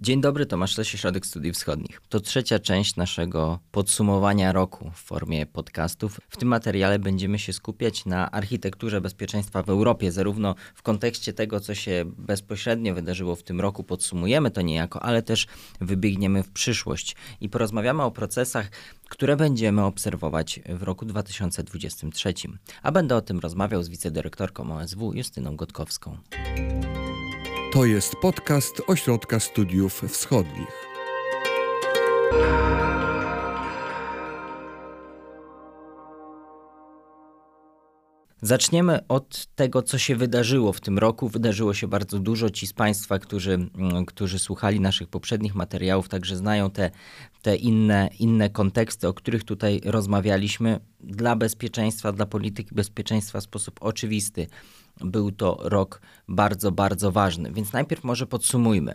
Dzień dobry, Tomasz Lesie, Środek Studiów Wschodnich. To trzecia część naszego podsumowania roku w formie podcastów. W tym materiale będziemy się skupiać na architekturze bezpieczeństwa w Europie, zarówno w kontekście tego, co się bezpośrednio wydarzyło w tym roku, podsumujemy to niejako, ale też wybiegniemy w przyszłość i porozmawiamy o procesach, które będziemy obserwować w roku 2023. A będę o tym rozmawiał z wicedyrektorką OSW Justyną Gotkowską. To jest podcast Ośrodka Studiów Wschodnich. Zaczniemy od tego, co się wydarzyło w tym roku. Wydarzyło się bardzo dużo. Ci z Państwa, którzy, mm, którzy słuchali naszych poprzednich materiałów, także znają te, te inne, inne konteksty, o których tutaj rozmawialiśmy. Dla bezpieczeństwa, dla polityki bezpieczeństwa w sposób oczywisty był to rok bardzo, bardzo ważny. Więc najpierw może podsumujmy.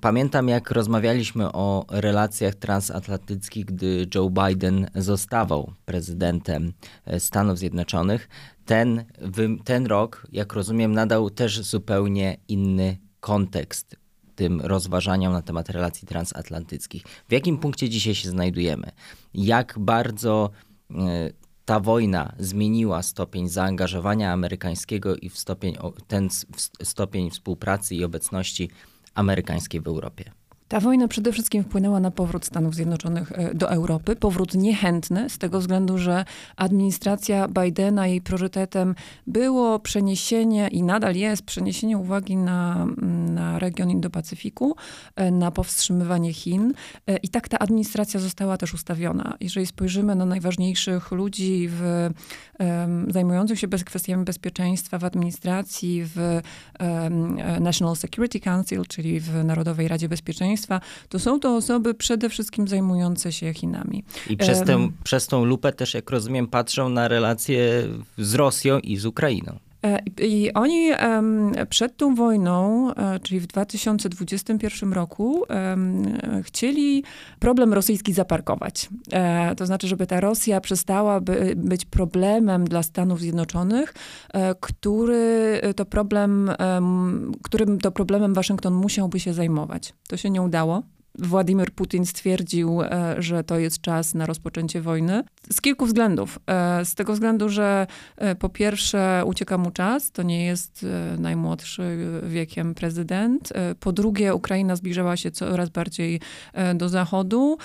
Pamiętam, jak rozmawialiśmy o relacjach transatlantyckich, gdy Joe Biden zostawał prezydentem Stanów Zjednoczonych. Ten, ten rok, jak rozumiem, nadał też zupełnie inny kontekst tym rozważaniom na temat relacji transatlantyckich. W jakim punkcie dzisiaj się znajdujemy? Jak bardzo e, ta wojna zmieniła stopień zaangażowania amerykańskiego i w stopień, ten stopień współpracy i obecności amerykańskiej w Europie. Ta wojna przede wszystkim wpłynęła na powrót Stanów Zjednoczonych e, do Europy. Powrót niechętny, z tego względu, że administracja Bidena, jej priorytetem było przeniesienie i nadal jest przeniesienie uwagi na, na region Indo-Pacyfiku, e, na powstrzymywanie Chin. E, I tak ta administracja została też ustawiona. Jeżeli spojrzymy na najważniejszych ludzi w, zajmujących się bez, kwestiami bezpieczeństwa w administracji, w National Security Council, czyli w Narodowej Radzie Bezpieczeństwa, państwa, to są to osoby przede wszystkim zajmujące się Chinami. I przez, tę, przez tą lupę też, jak rozumiem, patrzą na relacje z Rosją i z Ukrainą. E, I oni przed tą wojną, e, czyli w 2021 roku, chcieli problem rosyjski zaparkować. E, to znaczy, żeby ta Rosja przestała być problemem dla Stanów Zjednoczonych, który to problem, którym to problemem Waszyngton musiałby się zajmować. To się nie udało. Władimir Putin stwierdził, e, że to jest czas na rozpoczęcie wojny. Z kilku względów. E, z tego względu, że e, po pierwsze ucieka mu czas, to nie jest najmłodszy wiekiem prezydent. Po drugie, Ukraina zbliżała się coraz bardziej do Zachodu.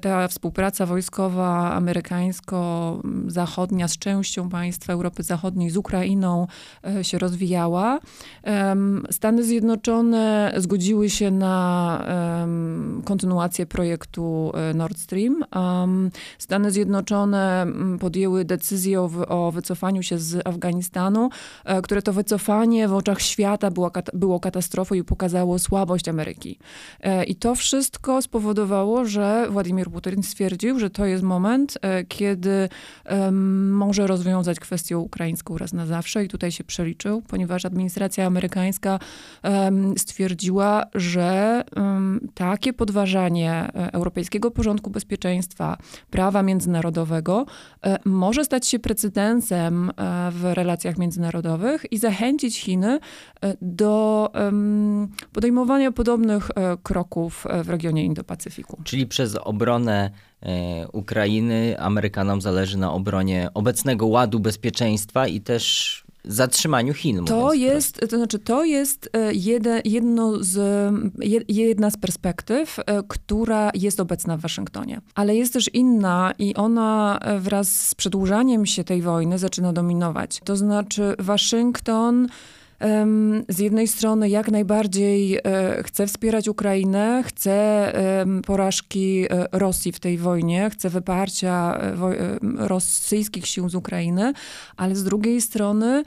Ta współpraca wojskowa amerykańsko-zachodnia z częścią państw Europy Zachodniej, z Ukrainą się rozwijała. Stany Zjednoczone zgodziły się na kontynuację projektu e, Nord Stream. Stany Zjednoczone podjęły decyzję o, wycofaniu się z Afganistanu, e, które to wycofanie w oczach świata było, było katastrofą i pokazało słabość Ameryki. E, I to wszystko spowodowało, że Władimir Putin stwierdził, że to jest moment, kiedy może rozwiązać kwestię ukraińską raz na zawsze i tutaj się przeliczył, ponieważ administracja amerykańska stwierdziła, że tak podważanie e, europejskiego porządku bezpieczeństwa, prawa międzynarodowego e, może stać się precedensem e, w relacjach międzynarodowych i zachęcić Chiny do podejmowania podobnych kroków w regionie Indo-Pacyfiku. Czyli przez obronę Ukrainy Amerykanom zależy na obronie obecnego ładu bezpieczeństwa i też zatrzymaniu Chin. To jest, to znaczy, to jest e, jede, jedno z, jedna z perspektyw, e, która jest obecna w Waszyngtonie. Ale jest też inna i ona e, wraz z przedłużaniem się tej wojny zaczyna dominować. To znaczy Waszyngton z jednej strony jak najbardziej chce wspierać Ukrainę, chce porażki Rosji w tej wojnie, chce wyparcia rosyjskich sił z Ukrainy, ale z drugiej strony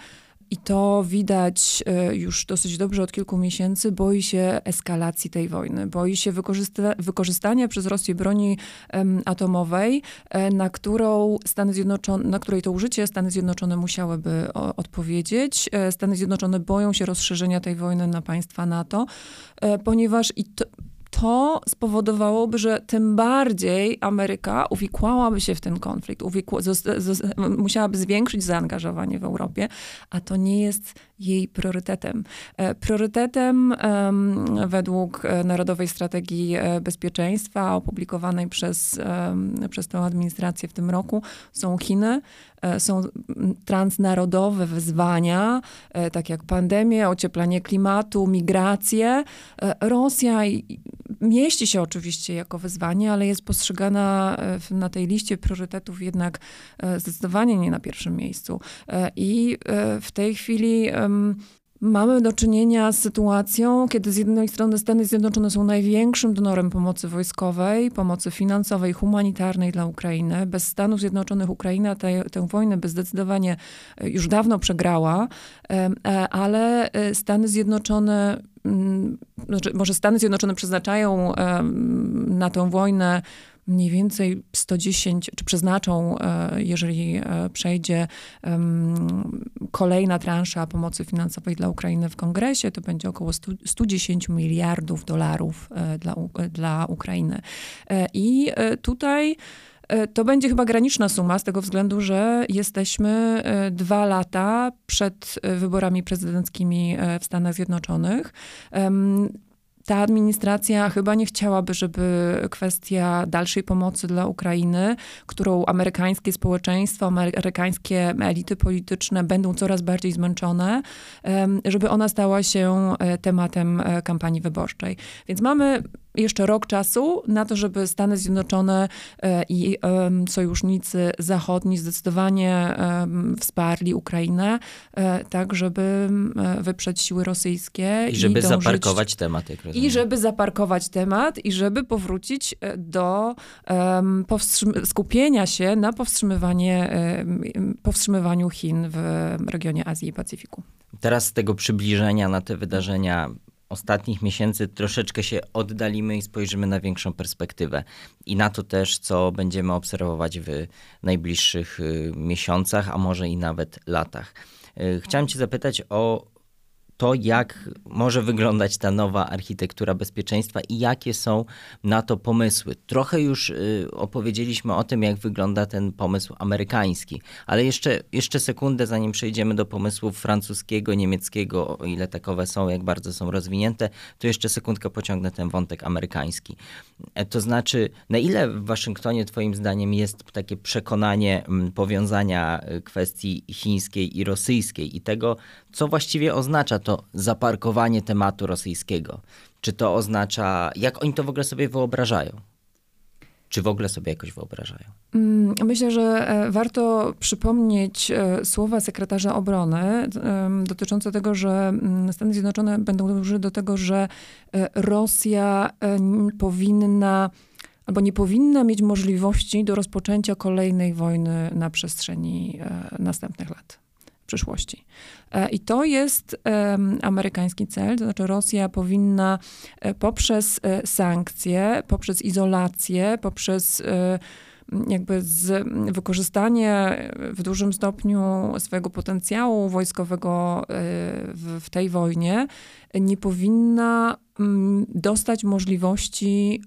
i to widać e, już dosyć dobrze od kilku miesięcy, boi się eskalacji tej wojny, boi się wykorzysta wykorzystania przez Rosję broni atomowej, e, na którą Stany Zjednoczone, na której to użycie Stany Zjednoczone musiałyby o, odpowiedzieć. E, Stany Zjednoczone boją się rozszerzenia tej wojny na państwa NATO, ponieważ i to, to spowodowałoby, że tym bardziej Ameryka uwikłałaby się w ten konflikt, uwikła, musiałaby zwiększyć zaangażowanie w Europie, a to nie jest jej priorytetem. E, priorytetem według e, Narodowej Strategii e, Bezpieczeństwa opublikowanej przez, przez tę administrację w tym roku są Chiny, są transnarodowe wyzwania, tak jak pandemia, ocieplenie klimatu, migracje. Rosja mieści się oczywiście jako wyzwanie, ale jest postrzegana na tej liście priorytetów jednak zdecydowanie nie na pierwszym miejscu. I w tej chwili Mamy do czynienia z sytuacją, kiedy z jednej strony Stany Zjednoczone są największym donorem pomocy wojskowej, pomocy finansowej, humanitarnej dla Ukrainy. Bez Stanów Zjednoczonych Ukraina tę, tę wojnę by zdecydowanie e, już dawno przegrała, e, ale e, Stany Zjednoczone mm, znaczy, może Stany Zjednoczone przeznaczają na tę wojnę mniej więcej 110, czy przeznaczą, e, jeżeli e, przejdzie kolejna transza pomocy finansowej dla Ukrainy w kongresie, to będzie około 100, 110 miliardów dolarów e, dla, dla Ukrainy. I tutaj to będzie chyba graniczna suma z tego względu, że jesteśmy dwa lata przed wyborami prezydenckimi w Stanach Zjednoczonych ta administracja chyba nie chciałaby, żeby kwestia dalszej pomocy dla Ukrainy, którą amerykańskie społeczeństwo, amerykańskie elity polityczne będą coraz bardziej zmęczone, żeby ona stała się e, tematem e, kampanii wyborczej. Więc mamy jeszcze rok czasu na to, żeby Stany Zjednoczone e, i sojusznicy zachodni zdecydowanie wsparli Ukrainę, e, tak żeby e, wyprzeć siły rosyjskie. I żeby i dążyć, zaparkować temat. Jak I żeby zaparkować temat i żeby powrócić do skupienia się na powstrzymywanie, powstrzymywaniu Chin w regionie Azji i Pacyfiku. Teraz z tego przybliżenia na te wydarzenia ostatnich miesięcy troszeczkę się oddalimy i spojrzymy na większą perspektywę i na to też, co będziemy obserwować w najbliższych y, miesiącach, a może i nawet latach. Y, chciałem Cię zapytać o to, jak może wyglądać ta nowa architektura bezpieczeństwa i jakie są na to pomysły. Trochę już y, opowiedzieliśmy o tym, jak wygląda ten pomysł amerykański, ale jeszcze, jeszcze sekundę, zanim przejdziemy do pomysłów francuskiego, niemieckiego, o ile takowe są, jak bardzo są rozwinięte, to jeszcze sekundkę pociągnę ten wątek amerykański. E, to znaczy, na ile w Waszyngtonie, Twoim zdaniem, jest takie przekonanie m, powiązania y, kwestii chińskiej i rosyjskiej i tego, co właściwie oznacza to zaparkowanie tematu rosyjskiego? Czy to oznacza, jak oni to w ogóle sobie wyobrażają? Czy w ogóle sobie jakoś wyobrażają? Mm, myślę, że e, warto przypomnieć e, słowa sekretarza obrony dotyczące tego, że mm, Stany Zjednoczone będą dążyły do tego, że e, Rosja powinna albo nie powinna mieć możliwości do rozpoczęcia kolejnej wojny na przestrzeni następnych lat przyszłości. E, I to jest amerykański cel, to znaczy Rosja powinna e, poprzez e, sankcje, poprzez izolację, poprzez jakby z wykorzystanie w dużym stopniu swojego potencjału wojskowego w, w tej wojnie nie powinna dostać możliwości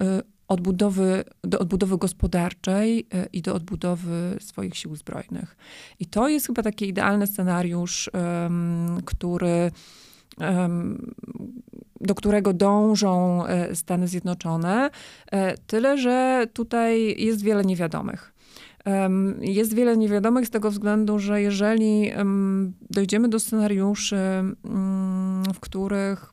odbudowy, do odbudowy gospodarczej e, i do odbudowy swoich sił zbrojnych. I to jest chyba taki idealny scenariusz, który do którego dążą e, Stany Zjednoczone. E, tyle, że tutaj jest wiele niewiadomych. Jest wiele niewiadomych z tego względu, że jeżeli dojdziemy do scenariuszy, mm, w których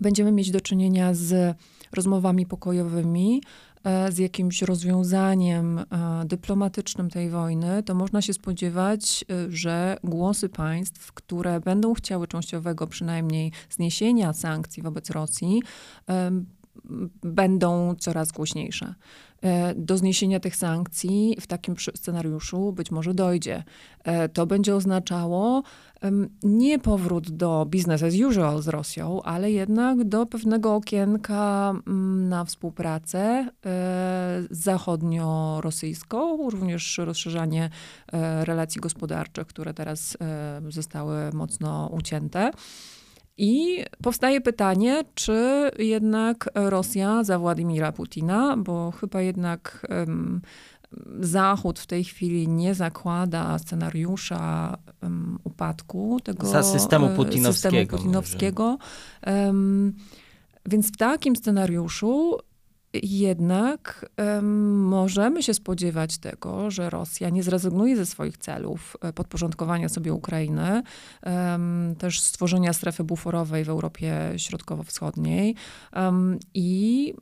będziemy mieć do czynienia z rozmowami pokojowymi, e, z jakimś rozwiązaniem e, dyplomatycznym tej wojny, to można się spodziewać, e, że głosy państw, które będą chciały częściowego przynajmniej zniesienia sankcji wobec Rosji, będą coraz głośniejsze. Do zniesienia tych sankcji w takim scenariuszu być może dojdzie. To będzie oznaczało nie powrót do business as usual z Rosją, ale jednak do pewnego okienka mm, na współpracę e, zachodnio-rosyjską, również rozszerzanie e, relacji gospodarczych, które teraz e, zostały mocno ucięte. I powstaje pytanie, czy jednak Rosja za Władimira Putina, bo chyba jednak um, Zachód w tej chwili nie zakłada scenariusza um, upadku tego za systemu putinowskiego. Systemu putinowskiego. Um, więc w takim scenariuszu jednak um, możemy się spodziewać tego, że Rosja nie zrezygnuje ze swoich celów e, podporządkowania sobie Ukrainy, um, też stworzenia strefy buforowej w Europie Środkowo-Wschodniej um, i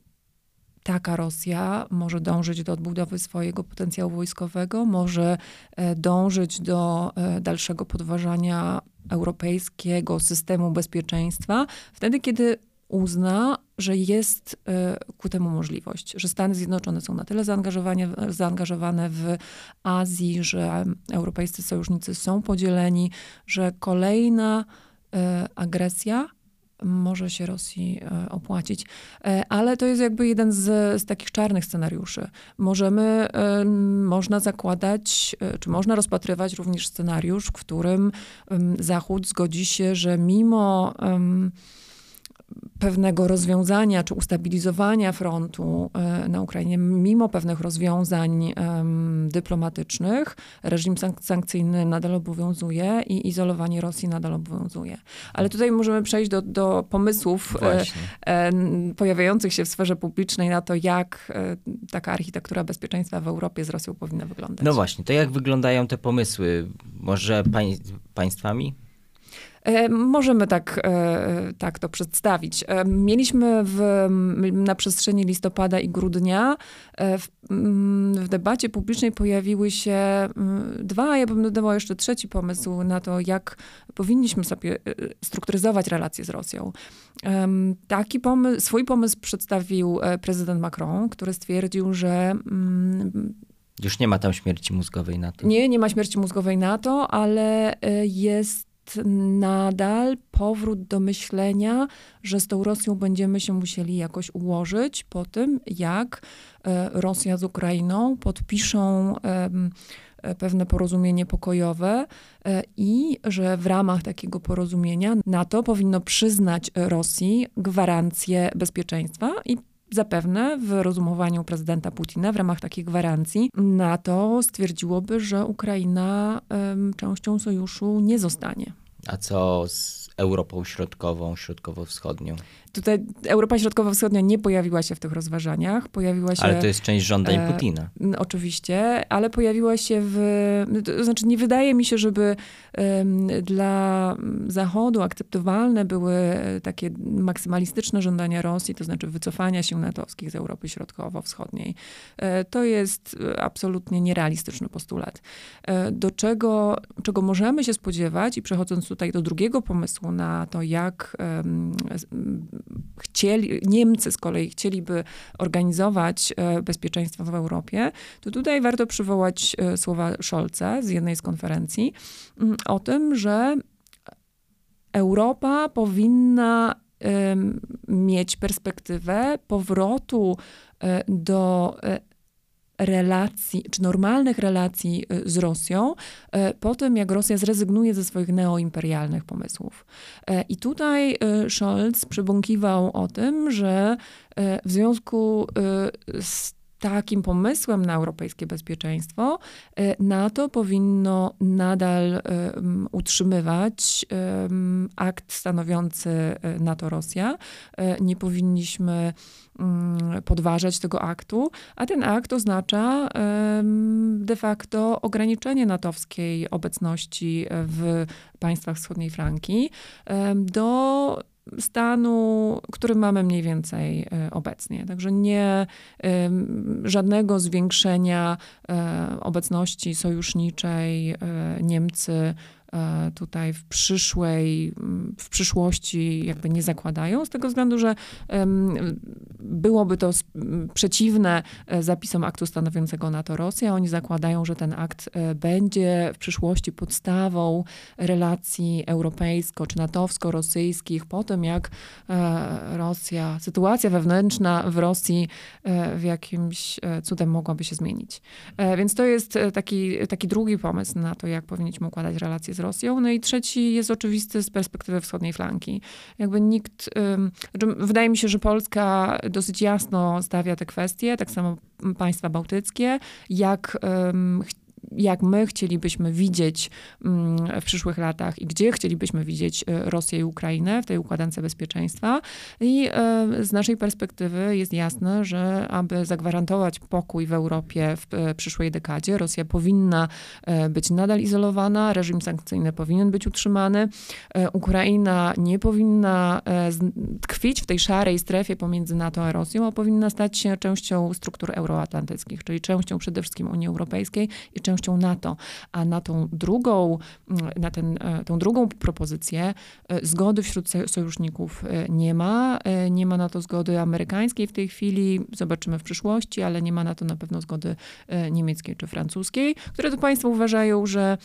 taka Rosja może dążyć do odbudowy swojego potencjału wojskowego, może e, dążyć do e, dalszego podważania europejskiego systemu bezpieczeństwa, wtedy kiedy uzna, że jest e, ku temu możliwość, że Stany Zjednoczone są na tyle zaangażowane, zaangażowane w Azji, że europejscy sojusznicy są podzieleni, że kolejna agresja może się Rosji e, opłacić. Ale to jest jakby jeden z, z, takich czarnych scenariuszy. Możemy, można zakładać, czy można rozpatrywać również scenariusz, w którym Zachód zgodzi się, że mimo pewnego rozwiązania czy ustabilizowania frontu e, na Ukrainie, mimo pewnych rozwiązań dyplomatycznych, reżim sankcyjny nadal obowiązuje i izolowanie Rosji nadal obowiązuje. Ale tutaj możemy przejść do, do pomysłów e, e, pojawiających się w sferze publicznej na to, jak taka architektura bezpieczeństwa w Europie z Rosją powinna wyglądać. No właśnie, to jak wyglądają te pomysły? Może pań, państwami? E, możemy tak, e, tak to przedstawić. E, mieliśmy w, na przestrzeni listopada i grudnia w, w, debacie publicznej pojawiły się dwa, ja bym dodała jeszcze trzeci pomysł na to, jak powinniśmy sobie strukturyzować relacje z Rosją. Taki pomysł, swój pomysł przedstawił prezydent Macron, który stwierdził, że już nie ma tam śmierci mózgowej NATO. Nie, nie ma śmierci mózgowej NATO, ale jest nadal powrót do myślenia, że z tą Rosją będziemy się musieli jakoś ułożyć po tym, jak e, Rosja z Ukrainą podpiszą e, pewne porozumienie pokojowe e, i że w ramach takiego porozumienia NATO powinno przyznać Rosji gwarancję bezpieczeństwa i Zapewne w rozumowaniu prezydenta Putina w ramach takiej gwarancji NATO stwierdziłoby, że Ukraina częścią sojuszu nie zostanie. A co z Europą Środkową, Środkowo-Wschodnią? Tutaj Europa Środkowo-Wschodnia nie pojawiła się w tych rozważaniach. Pojawiła się, ale to jest część żądań e, Putina. Oczywiście, ale pojawiła się w... To znaczy nie wydaje mi się, żeby e, dla Zachodu akceptowalne były takie maksymalistyczne żądania Rosji, to znaczy wycofania się natowskich z Europy Środkowo-Wschodniej. E, to jest absolutnie nierealistyczny postulat. E, do czego, czego możemy się spodziewać i przechodząc tutaj do drugiego pomysłu na to, jak chcieli, Niemcy z kolei chcieliby organizować e, bezpieczeństwo w Europie, to tutaj warto przywołać e, słowa Scholza z jednej z konferencji mm, o tym, że Europa powinna mieć perspektywę powrotu e, do relacji, czy normalnych relacji y, z Rosją, y, po tym jak Rosja zrezygnuje ze swoich neoimperialnych pomysłów. Y, I tutaj Scholz przybąkiwał o tym, że w związku z takim pomysłem na europejskie bezpieczeństwo, NATO powinno nadal utrzymywać akt stanowiący NATO-Rosja. Nie powinniśmy Mm, podważać tego aktu, a ten akt oznacza de facto ograniczenie natowskiej obecności w państwach wschodniej flanki do stanu, który mamy mniej więcej e, obecnie. Także nie żadnego zwiększenia e, obecności sojuszniczej e, Niemcy tutaj w przyszłej, w przyszłości jakby nie zakładają, z tego względu, że byłoby to przeciwne zapisom aktu stanowiącego NATO Rosja. Oni zakładają, że ten akt będzie w przyszłości podstawą relacji europejsko- czy natowsko-rosyjskich po tym, jak Rosja, sytuacja wewnętrzna w Rosji w jakimś cudem mogłaby się zmienić. Więc to jest taki, taki drugi pomysł na to, jak powinniśmy układać relacje z Rosją. No i trzeci jest oczywisty z perspektywy wschodniej flanki. Jakby nikt, znaczy wydaje mi się, że Polska dosyć jasno stawia te kwestie, tak samo państwa bałtyckie, jak jak my chcielibyśmy widzieć mm, w przyszłych latach i gdzie chcielibyśmy widzieć e, Rosję i Ukrainę w tej układance bezpieczeństwa. I e, z naszej perspektywy jest jasne, że aby zagwarantować pokój w Europie w e, przyszłej dekadzie, Rosja powinna być nadal izolowana, reżim sankcyjny powinien być utrzymany, Ukraina nie powinna tkwić w tej szarej strefie pomiędzy NATO a Rosją, a powinna stać się częścią struktur euroatlantyckich, czyli częścią przede wszystkim Unii Europejskiej i częścią częścią NATO. A na tą drugą, na ten, e, tą drugą propozycję e, zgody wśród sojuszników e, nie ma. Nie ma na to zgody amerykańskiej w tej chwili, zobaczymy w przyszłości, ale nie ma na to na pewno zgody niemieckiej czy francuskiej, które to państwo uważają, że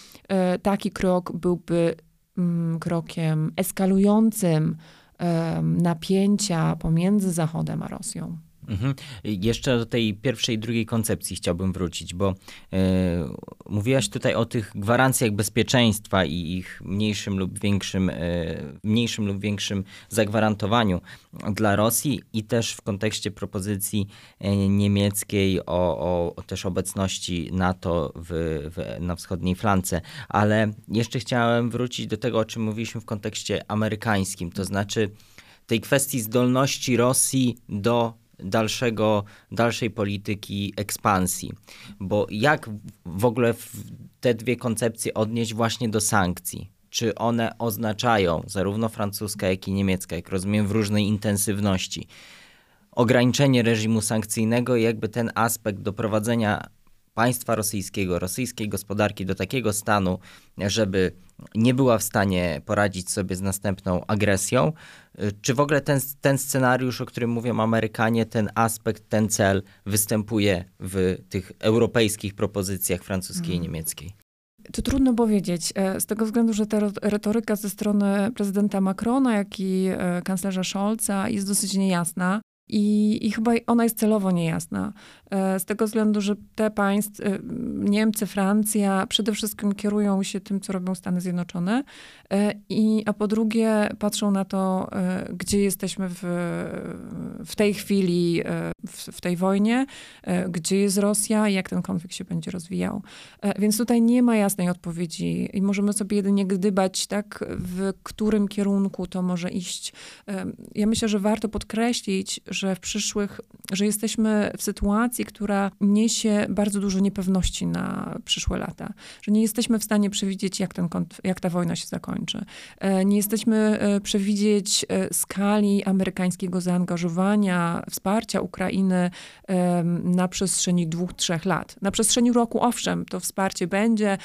taki krok byłby mm, krokiem eskalującym napięcia pomiędzy Zachodem a Rosją. Mhm. Jeszcze do tej pierwszej i drugiej koncepcji chciałbym wrócić, bo e, mówiłaś tutaj o tych gwarancjach bezpieczeństwa i ich mniejszym lub większym, e, mniejszym lub większym zagwarantowaniu dla Rosji i też w kontekście propozycji e, niemieckiej o, o, o też obecności NATO w, w, na wschodniej flance. Ale jeszcze chciałem wrócić do tego, o czym mówiliśmy w kontekście amerykańskim, to znaczy tej kwestii zdolności Rosji do dalszego, dalszej polityki ekspansji. Bo jak w ogóle te dwie koncepcje odnieść właśnie do sankcji? Czy one oznaczają, zarówno francuska, jak i niemiecka, jak rozumiem, w różnej intensywności, ograniczenie reżimu sankcyjnego i jakby ten aspekt doprowadzenia państwa rosyjskiego, rosyjskiej gospodarki do takiego stanu, żeby nie była w stanie poradzić sobie z następną agresją? Czy w ogóle ten, ten scenariusz, o którym mówią Amerykanie, ten aspekt, ten cel występuje w tych europejskich propozycjach francuskiej i hmm. niemieckiej? To trudno powiedzieć, e, z tego względu, że ta retoryka ze strony prezydenta Macrona, jak i e, kanclerza Scholza jest dosyć niejasna. I, I chyba ona jest celowo niejasna. E, z tego względu, że te państwa, e, Niemcy, Francja, przede wszystkim kierują się tym, co robią Stany Zjednoczone, e, i, a po drugie patrzą na to, gdzie jesteśmy w, w tej chwili, w, w tej wojnie, gdzie jest Rosja i jak ten konflikt się będzie rozwijał. Więc tutaj nie ma jasnej odpowiedzi i możemy sobie jedynie gdybać, tak, w którym kierunku to może iść. Ja myślę, że warto podkreślić, że w przyszłych, że jesteśmy w sytuacji, która niesie bardzo dużo niepewności na przyszłe lata. Że nie jesteśmy w stanie przewidzieć, jak, ten, jak ta wojna się zakończy. E, nie jesteśmy e, przewidzieć e, skali amerykańskiego zaangażowania, wsparcia Ukrainy na przestrzeni dwóch, trzech lat. Na przestrzeni roku, owszem, to wsparcie będzie.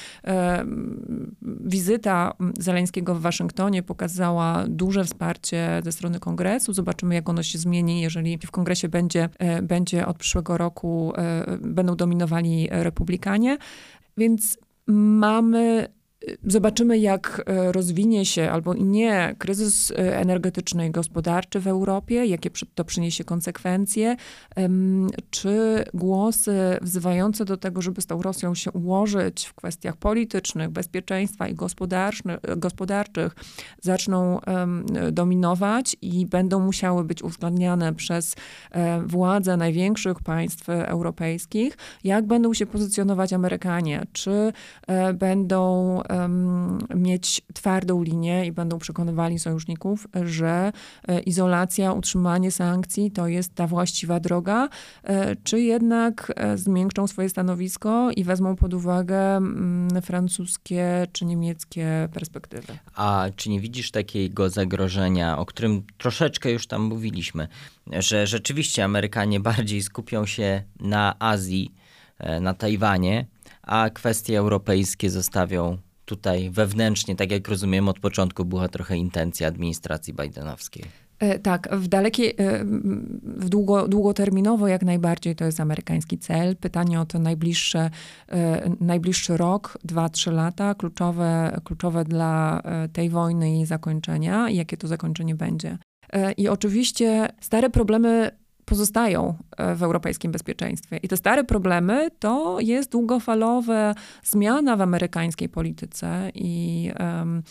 Wizyta Zeleńskiego w Waszyngtonie pokazała duże wsparcie ze strony kongresu. Zobaczymy, jak ono się zmieni, jeżeli w kongresie będzie, będzie od przyszłego roku, e, będą dominowali republikanie. Więc mamy Zobaczymy, jak e, rozwinie się albo nie kryzys e, energetyczny i gospodarczy w Europie, jakie to przyniesie konsekwencje, czy głosy wzywające do tego, żeby z tą Rosją się ułożyć w kwestiach politycznych, bezpieczeństwa i gospodarczych zaczną dominować i będą musiały być uwzględniane przez e, władze największych państw europejskich, jak będą się pozycjonować Amerykanie, czy będą mieć twardą linię i będą przekonywali sojuszników, że e, izolacja, utrzymanie sankcji to jest ta właściwa droga, e, czy jednak e, zmiękczą swoje stanowisko i wezmą pod uwagę mm, francuskie czy niemieckie perspektywy. A czy nie widzisz takiego zagrożenia, o którym troszeczkę już tam mówiliśmy, że rzeczywiście Amerykanie bardziej skupią się na Azji, na Tajwanie, a kwestie europejskie zostawią tutaj wewnętrznie, tak jak rozumiem, od początku była trochę intencja administracji bajdenowskiej. E, tak, w dalekiej, e, w długo, długoterminowo jak najbardziej to jest amerykański cel. Pytanie o ten najbliższe, e, najbliższy rok, dwa, trzy lata, kluczowe, kluczowe dla tej wojny i jej zakończenia jakie to zakończenie będzie. I oczywiście stare problemy pozostają w europejskim bezpieczeństwie. I te stare problemy to jest długofalowa zmiana w amerykańskiej polityce i um,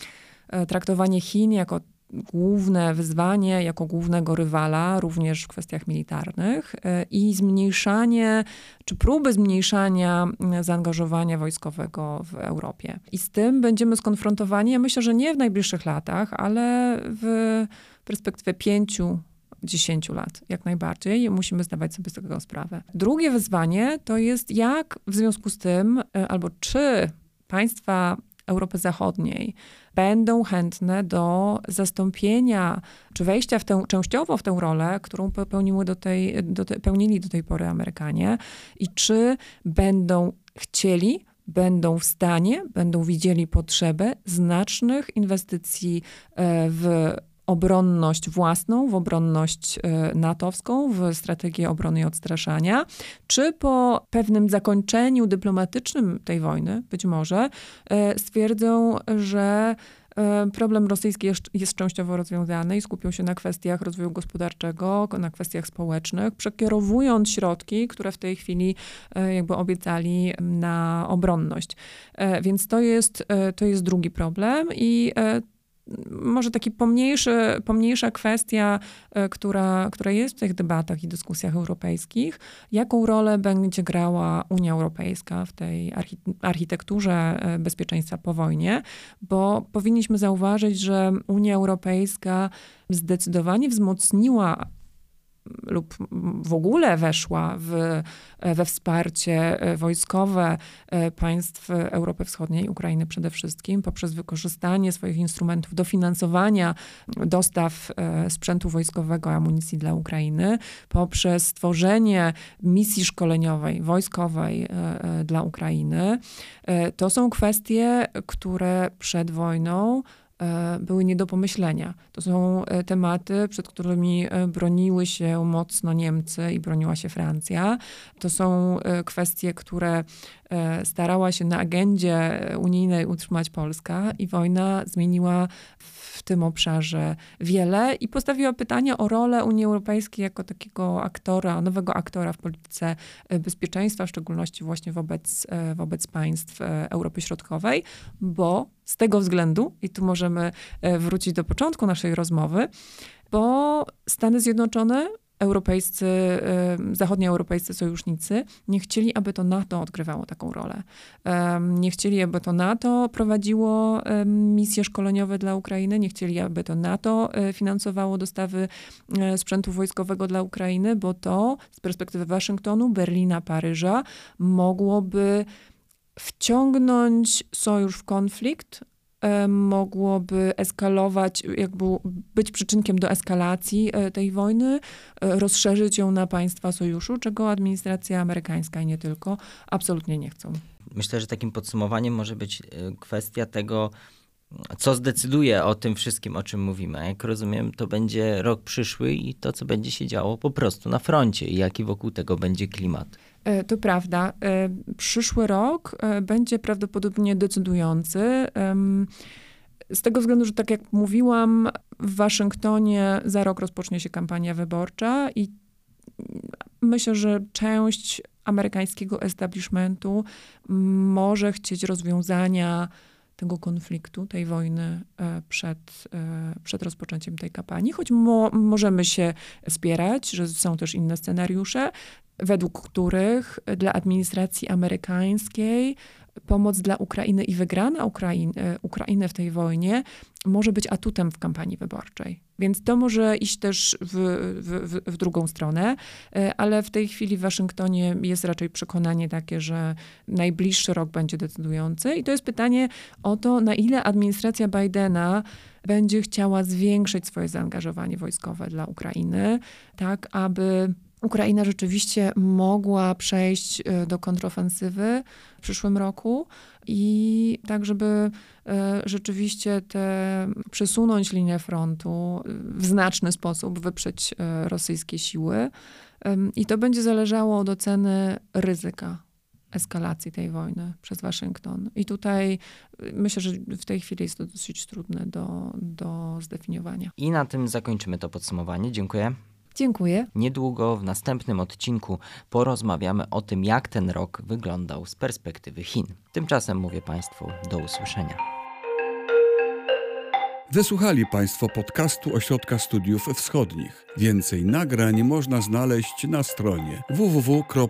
traktowanie Chin jako główne wyzwanie jako głównego rywala, również w kwestiach militarnych, e, i zmniejszanie, czy próby zmniejszania e, zaangażowania wojskowego w Europie. I z tym będziemy skonfrontowani, ja myślę, że nie w najbliższych latach, ale w perspektywie pięciu, 10 lat, jak najbardziej. Musimy zdawać sobie z tego sprawę. Drugie wyzwanie to jest, jak w związku z tym, e, albo czy państwa Europy Zachodniej będą chętne do zastąpienia, czy wejścia w tę, częściowo w tę rolę, którą pełniły do tej, do te, pełnili do tej pory Amerykanie i czy będą chcieli będą w stanie, będą widzieli potrzebę znacznych inwestycji e, w obronność własną, w obronność e, natowską, w strategię obrony i odstraszania, czy po pewnym zakończeniu dyplomatycznym tej wojny, być może, e, stwierdzą, że e, problem rosyjski jest, jest, częściowo rozwiązany i skupią się na kwestiach rozwoju gospodarczego, na kwestiach społecznych, przekierowując środki, które w tej chwili jakby obiecali na obronność. Więc to jest, to jest drugi problem i może taki pomniejszy, pomniejsza kwestia, e, która, która jest w tych debatach i dyskusjach europejskich, jaką rolę będzie grała Unia Europejska w tej architekturze e, bezpieczeństwa po wojnie, bo powinniśmy zauważyć, że Unia Europejska zdecydowanie wzmocniła lub w ogóle weszła w, we wsparcie e, wojskowe e, państw Europy Wschodniej, Ukrainy przede wszystkim, poprzez wykorzystanie swoich instrumentów dofinansowania dostaw e, sprzętu wojskowego, amunicji dla Ukrainy, poprzez stworzenie misji szkoleniowej, wojskowej dla Ukrainy. To są kwestie, które przed wojną były nie do pomyślenia. To są e, tematy, przed którymi e, broniły się mocno Niemcy i broniła się Francja. To są kwestie, które starała się na agendzie unijnej utrzymać Polska i wojna zmieniła w tym obszarze wiele i postawiła pytanie o rolę Unii Europejskiej jako takiego aktora, nowego aktora w polityce bezpieczeństwa, w szczególności właśnie wobec, wobec państw Europy Środkowej, bo z tego względu, i tu możemy e, wrócić do początku naszej rozmowy, bo Stany Zjednoczone europejscy, e, zachodnioeuropejscy sojusznicy nie chcieli, aby to NATO odgrywało taką rolę. Nie chcieli, aby to NATO prowadziło misje szkoleniowe dla Ukrainy, nie chcieli, aby to NATO e, finansowało dostawy sprzętu wojskowego dla Ukrainy, bo to z perspektywy Waszyngtonu, Berlina, Paryża mogłoby wciągnąć sojusz w konflikt, e, mogłoby eskalować, jakby być przyczynkiem do eskalacji e, tej wojny, e, rozszerzyć ją na państwa sojuszu, czego administracja amerykańska i nie tylko absolutnie nie chcą. Myślę, że takim podsumowaniem może być kwestia tego, co zdecyduje o tym wszystkim, o czym mówimy. Jak rozumiem, to będzie rok przyszły i to, co będzie się działo po prostu na froncie i jaki wokół tego będzie klimat. E, to prawda. E, przyszły rok e, będzie prawdopodobnie decydujący. Z tego względu, że tak jak mówiłam, w Waszyngtonie za rok rozpocznie się kampania wyborcza i myślę, że część amerykańskiego establishmentu może chcieć rozwiązania tego konfliktu, tej wojny przed, przed rozpoczęciem tej kampanii, choć mo możemy się spierać, że są też inne scenariusze według których dla administracji amerykańskiej pomoc dla Ukrainy i wygrana Ukrainy, Ukrainy w tej wojnie może być atutem w kampanii wyborczej. Więc to może iść też w, w, w, drugą stronę, ale w tej chwili w Waszyngtonie jest raczej przekonanie takie, że najbliższy rok będzie decydujący. I to jest pytanie o to, na ile administracja Bidena będzie chciała zwiększyć swoje zaangażowanie wojskowe dla Ukrainy, tak aby Ukraina rzeczywiście mogła przejść e, do kontrofensywy w przyszłym roku i tak, żeby e, rzeczywiście te, przesunąć linię frontu w znaczny sposób, wyprzeć e, rosyjskie siły. I to będzie zależało od oceny ryzyka eskalacji tej wojny przez Waszyngton. I tutaj myślę, że w tej chwili jest to dosyć trudne do, do zdefiniowania. I na tym zakończymy to podsumowanie. Dziękuję. Dziękuję. Niedługo w następnym odcinku porozmawiamy o tym, jak ten rok wyglądał z perspektywy Chin. Tymczasem mówię Państwu do usłyszenia. Wysłuchali Państwo podcastu Ośrodka Studiów Wschodnich. Więcej nagrań można znaleźć na stronie www.osw.waw.pl.